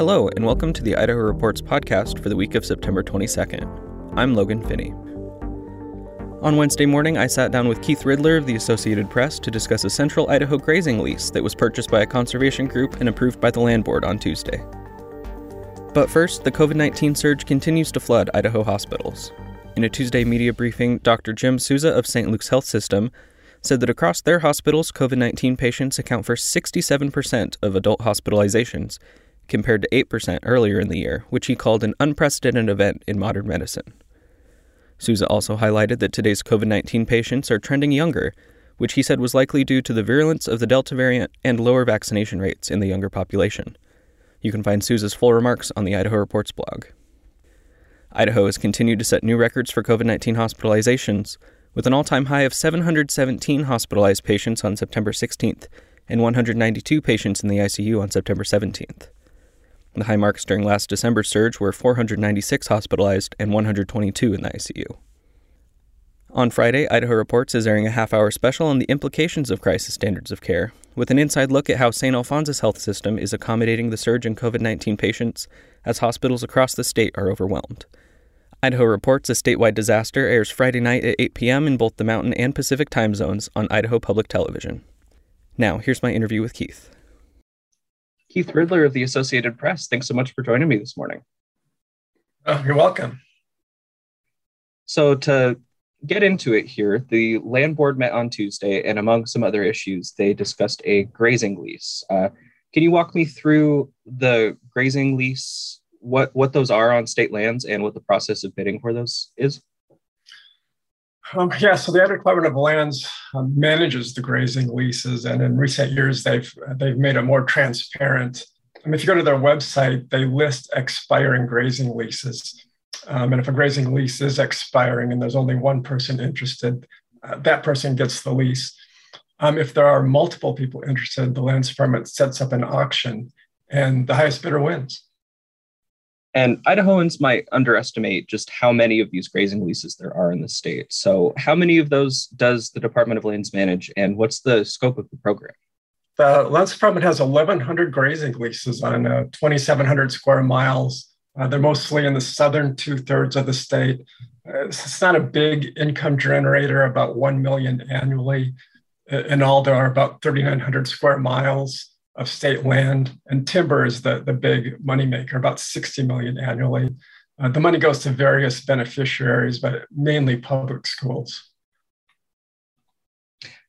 Hello, and welcome to the Idaho Reports podcast for the week of September 22nd. I'm Logan Finney. On Wednesday morning, I sat down with Keith Ridler of the Associated Press to discuss a central Idaho grazing lease that was purchased by a conservation group and approved by the Land Board on Tuesday. But first, the COVID 19 surge continues to flood Idaho hospitals. In a Tuesday media briefing, Dr. Jim Souza of St. Luke's Health System said that across their hospitals, COVID 19 patients account for 67% of adult hospitalizations, compared to 8% earlier in the year, which he called an unprecedented event in modern medicine. Souza also highlighted that today's COVID 19 patients are trending younger, which he said was likely due to the virulence of the Delta variant and lower vaccination rates in the younger population. You can find Souza's full remarks on the Idaho Reports blog. Idaho has continued to set new records for COVID 19 hospitalizations, with an all time high of 717 hospitalized patients on September 16th and 192 patients in the ICU on September 17th. The high marks during last December's surge were 496 hospitalized and 122 in the ICU. On Friday, Idaho Reports is airing a half hour special on the implications of crisis standards of care, with an inside look at how St. Alphonsus Health System is accommodating the surge in COVID 19 patients as hospitals across the state are overwhelmed. Idaho Reports, a statewide disaster, airs Friday night at 8 p.m. in both the Mountain and Pacific time zones on Idaho Public Television. Now, here's my interview with Keith. Keith Ridler of the Associated Press. Thanks so much for joining me this morning. Oh, you're welcome. So, to get into it here, the land board met on Tuesday, and among some other issues, they discussed a grazing lease. Uh, can you walk me through the grazing lease, what, what those are on state lands, and what the process of bidding for those is? Um, yeah, so the Idaho Department of Lands um, manages the grazing leases, and in recent years they've they've made it more transparent. I mean, if you go to their website, they list expiring grazing leases, um, and if a grazing lease is expiring and there's only one person interested, uh, that person gets the lease. Um, if there are multiple people interested, the Lands Department sets up an auction, and the highest bidder wins. And Idahoans might underestimate just how many of these grazing leases there are in the state. So, how many of those does the Department of Lands manage, and what's the scope of the program? The Lands Department has 1,100 grazing leases on uh, 2,700 square miles. Uh, they're mostly in the southern two thirds of the state. Uh, it's not a big income generator, about 1 million annually. In all, there are about 3,900 square miles of state land, and timber is the, the big moneymaker, about 60 million annually. Uh, the money goes to various beneficiaries, but mainly public schools.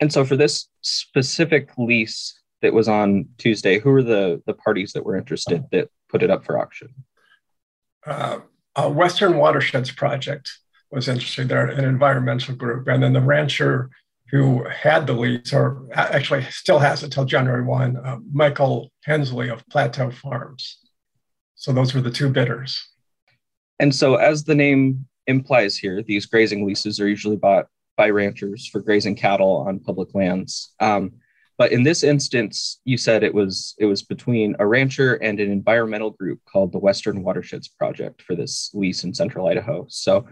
And so for this specific lease that was on Tuesday, who were the, the parties that were interested that put it up for auction? Uh, Western Watersheds Project was interested. They're an environmental group. And then the rancher who had the lease, or actually still has it till January 1, uh, Michael Hensley of Plateau Farms. So those were the two bidders. And so, as the name implies here, these grazing leases are usually bought by ranchers for grazing cattle on public lands. Um, but in this instance, you said it was it was between a rancher and an environmental group called the Western Watersheds Project for this lease in central Idaho. So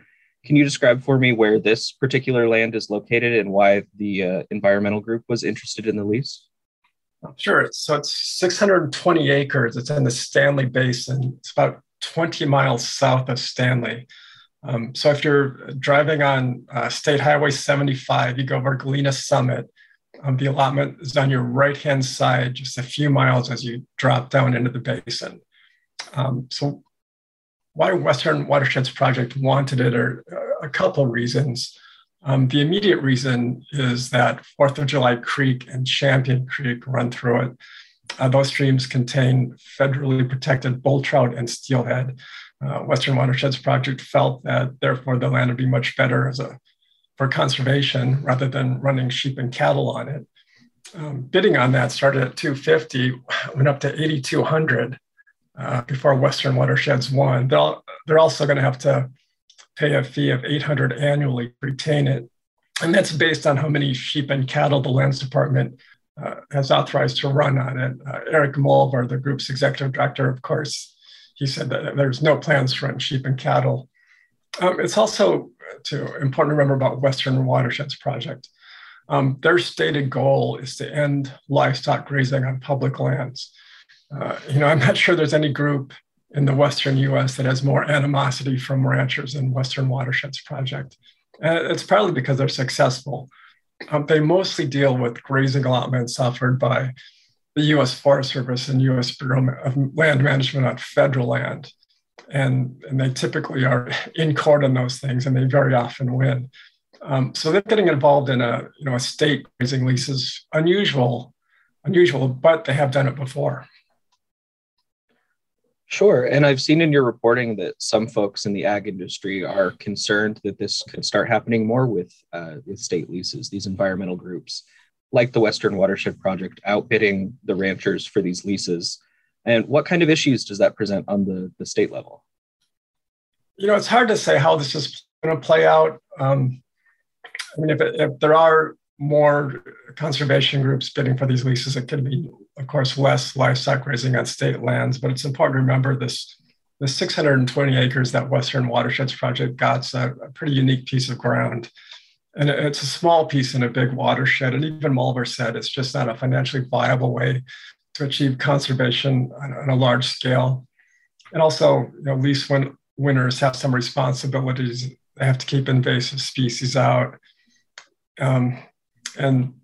can you describe for me where this particular land is located and why the uh, environmental group was interested in the lease? Sure. So it's 620 acres. It's in the Stanley Basin. It's about 20 miles south of Stanley. Um, so if you're driving on uh, State Highway 75, you go over Galena Summit. Um, the allotment is on your right hand side, just a few miles as you drop down into the basin. Um, so why Western Watersheds Project wanted it are a couple reasons. Um, the immediate reason is that Fourth of July Creek and Champion Creek run through it. Uh, those streams contain federally protected bull trout and steelhead. Uh, Western Watersheds Project felt that therefore the land would be much better as a for conservation rather than running sheep and cattle on it. Um, bidding on that started at 250, went up to 8,200 uh, before Western Watersheds won. They'll, they're also going to have to pay a fee of 800 annually to retain it. And that's based on how many sheep and cattle the lands department uh, has authorized to run on it. Uh, Erik Molvar, the group's executive director, of course, he said that there's no plans to run sheep and cattle. Um, it's also to, important to remember about Western Watersheds Project. Um, their stated goal is to end livestock grazing on public lands. Uh, you know, I'm not sure there's any group in the Western US that has more animosity from ranchers than Western Watersheds Project. And it's probably because they're successful. Um, they mostly deal with grazing allotments offered by the US Forest Service and US Bureau of Land Management on federal land. And, and they typically are in court on those things and they very often win. Um, so they're getting involved in a, you know, a state grazing lease is unusual, unusual, but they have done it before. Sure. And I've seen in your reporting that some folks in the ag industry are concerned that this could start happening more with, uh, with state leases, these environmental groups like the Western Watershed Project outbidding the ranchers for these leases. And what kind of issues does that present on the, the state level? You know, it's hard to say how this is going to play out. Um, I mean, if, it, if there are more conservation groups bidding for these leases, it could be of course, less livestock grazing on state lands, but it's important to remember this the 620 acres that Western Watersheds Project got is a, a, pretty unique piece of ground. And it's a small piece in a big watershed. And even Molvar said it's just not a financially viable way to achieve conservation on, on a large scale. And also, you know, lease when winners have some responsibilities. They have to keep invasive species out. Um, and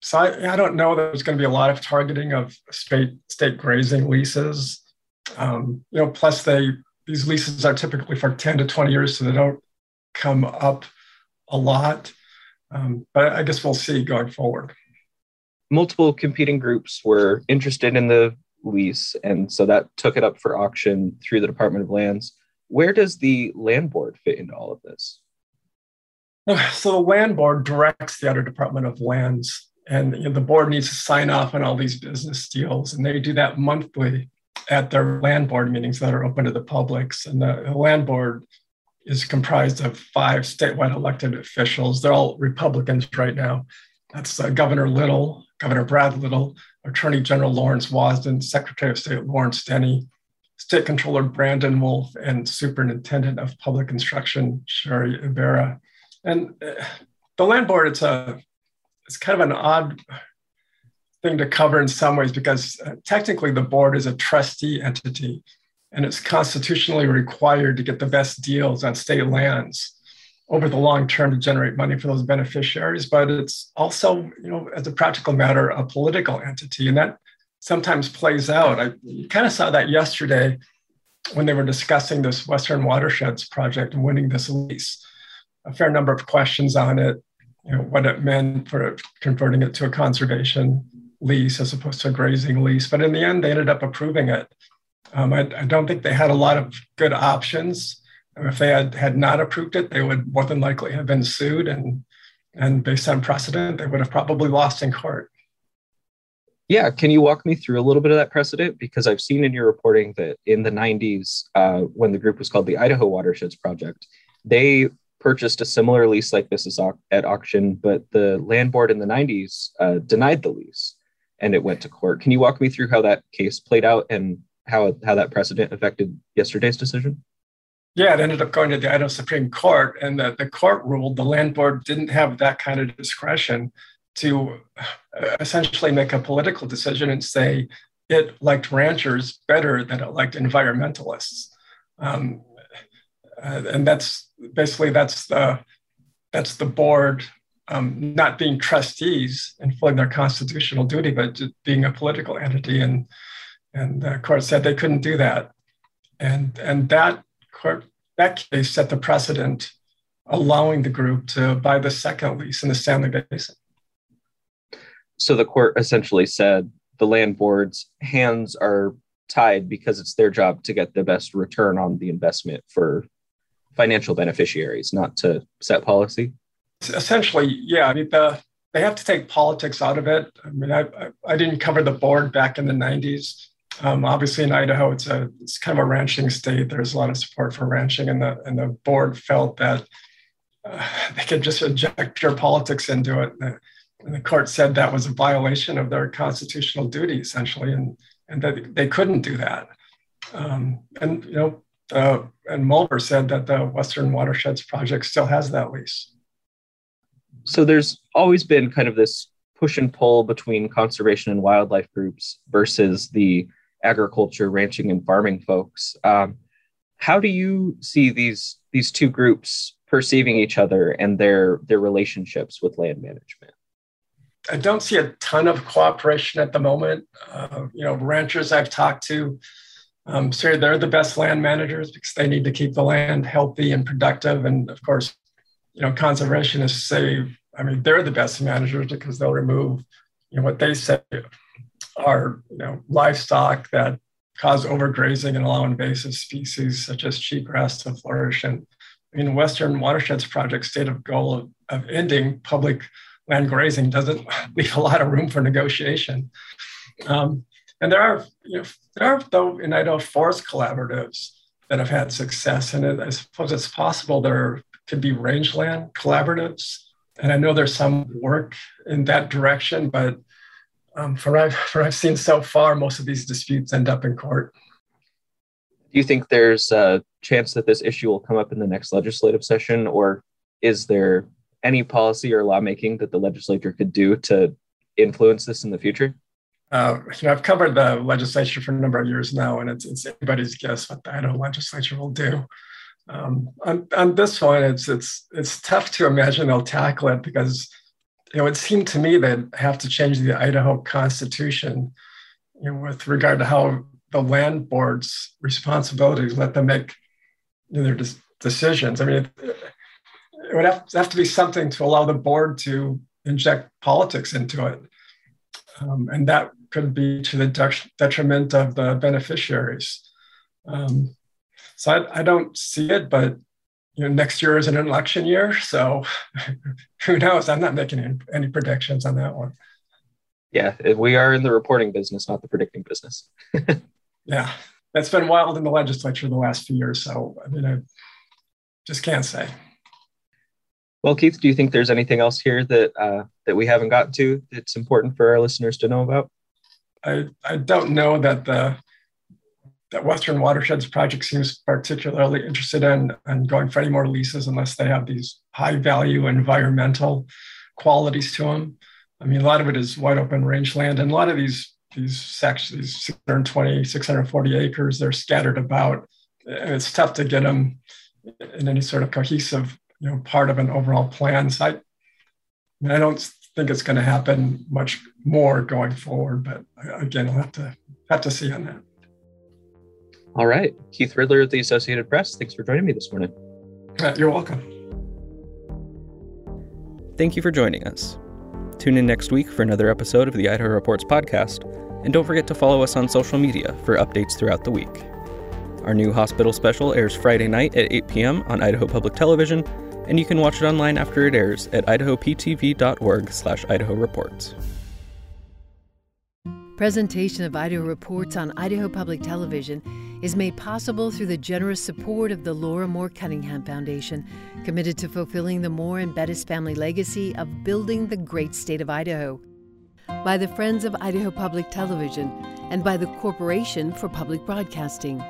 so I, I don't know that there's going to be a lot of targeting of state state grazing leases. Um, you know, plus they these leases are typically for 10 to 20 years, so they don't come up a lot. Um, but I guess we'll see going forward. Multiple competing groups were interested in the lease, and so that took it up for auction through the Department of Lands. Where does the land board fit into all of this? So the land board directs the other Department of Lands and you know, the board needs to sign off on all these business deals. And they do that monthly at their land board meetings that are open to the publics and the, the land board is comprised of five statewide elected officials. They're all republicans right now. That's uh, governor little governor brad little attorney general lawrence wasden secretary of state Lawerence Denney state controller Brandon Woolf and superintendent of public instruction Sherri Ybarra. And uh, the land board it's a it's kind of an odd thing to cover in some ways because uh, technically the board is a trustee entity and it's constitutionally required to get the best deals on state lands over the long term to generate money for those beneficiaries. But it's also you know as a practical matter a political entity and that sometimes plays out. I kind of saw that yesterday when they were discussing this western watersheds project and winning this lease. A fair number of questions on it you know, what it meant for converting it to a conservation lease as opposed to a grazing lease. But in the end, they ended up approving it. Um, I, I, don't think they had a lot of good options. If they had, had not approved it, they would more than likely have been sued. And, and based on precedent, they would have probably lost in court. Yeah, can you walk me through a little bit of that precedent? Because I've seen in your reporting that in the 90s, uh, when the group was called the Idaho Watersheds Project, they purchased a similar lease like this is at auction, but the land board in the 90s uh, denied the lease and it went to court. Can you walk me through how that case played out and how, how that precedent affected yesterday's decision? Yeah, it ended up going to the Idaho Supreme Court, and the, the court ruled the land board didn't have that kind of discretion to uh, essentially make a political decision and say it liked ranchers better than it liked environmentalists. Um, uh, and that's basically that's the that's the board um, not being trustees and fulfilling their constitutional duty, but being a political entity. And and the court said they couldn't do that, and and that court that case set the precedent, allowing the group to buy the second lease in the Stanley Basin. So the court essentially said the land board's hands are tied because it's their job to get the best return on the investment for financial beneficiaries, not to set policy? Essentially, yeah. I mean, the, they have to take politics out of it. I mean, I, I didn't cover the board back in the 90s. Um, obviously, in Idaho, it's a it's kind of a ranching state. There's a lot of support for ranching, and the and the board felt that uh, they could just inject pure politics into it. And the court said that was a violation of their constitutional duty, essentially, and and that they couldn't do that. Um, and you know, uh, and Molvar said that the Western Watersheds Project still has that lease. So there's always been kind of this push and pull between conservation and wildlife groups versus the agriculture, ranching, and farming folks. Um, how do you see these these two groups perceiving each other and their their relationships with land management? I don't see a ton of cooperation at the moment. Uh, you know, ranchers I've talked to um, say they're the best land managers because they need to keep the land healthy and productive. And of course, you know, conservationists say, I mean, they're the best managers because they'll remove, you know, what they say are, you know, livestock that cause overgrazing and allow invasive species such as cheatgrass to flourish. And I mean, Western Watersheds Project stated goal of, of ending public land grazing doesn't leave a lot of room for negotiation. Um, and there are, you know, there are though in Idaho forest collaboratives that have had success, and I suppose it's possible there could be rangeland collaboratives. And I know there's some work in that direction, but um, from, I've, from I've seen so far, most of these disputes end up in court. Do you think there's a chance that this issue will come up in the next legislative session, or is there any policy or lawmaking that the legislature could do to influence this in the future? Uh, you know, I've covered the legislature for a number of years now, and it's, it's anybody's guess what the Idaho legislature will do. Um, on, on this one, it's it's it's tough to imagine they'll tackle it because you know it seemed to me they'd have to change the Idaho Constitution, you know, with regard to how the land board's responsibilities let them make you know, their des- decisions. I mean, it, it would have, have to be something to allow the board to inject politics into it. Um, and that could be to the detriment of the beneficiaries. Um, so I, I, don't see it, but you know, next year is an election year, so who knows? I'm not making any, any predictions on that one. Yeah, we are in the reporting business, not the predicting business. yeah, that's been wild in the legislature the last few years. So I mean, I just can't say. Well, Keith, do you think there's anything else here that uh, that we haven't gotten to that's important for our listeners to know about? I, I don't know that the that Western Watersheds Project seems particularly interested in, in going for any more leases unless they have these high value environmental qualities to them. I mean, a lot of it is wide open rangeland, and a lot of these these sections, these 620, 640 acres, they're scattered about. It's tough to get them in any sort of cohesive you know part of an overall plan. So I, I don't think it's going to happen much more going forward, but again, I'll have to have to see on that. All right, Keith Ridler of the Associated Press. Thanks for joining me this morning. Uh, you're welcome. Thank you for joining us. Tune in next week for another episode of the Idaho Reports podcast, and don't forget to follow us on social media for updates throughout the week. Our new hospital special airs Friday night at 8 p.m. on Idaho Public Television and you can watch it online after it airs at idahoptv.org slash idaho reports. Presentation of Idaho Reports on Idaho Public Television is made possible through the generous support of the Laura Moore Cunningham Foundation, committed to fulfilling the Moore and Bettis family legacy of building the great state of Idaho. By the Friends of Idaho Public Television and by the Corporation for Public Broadcasting.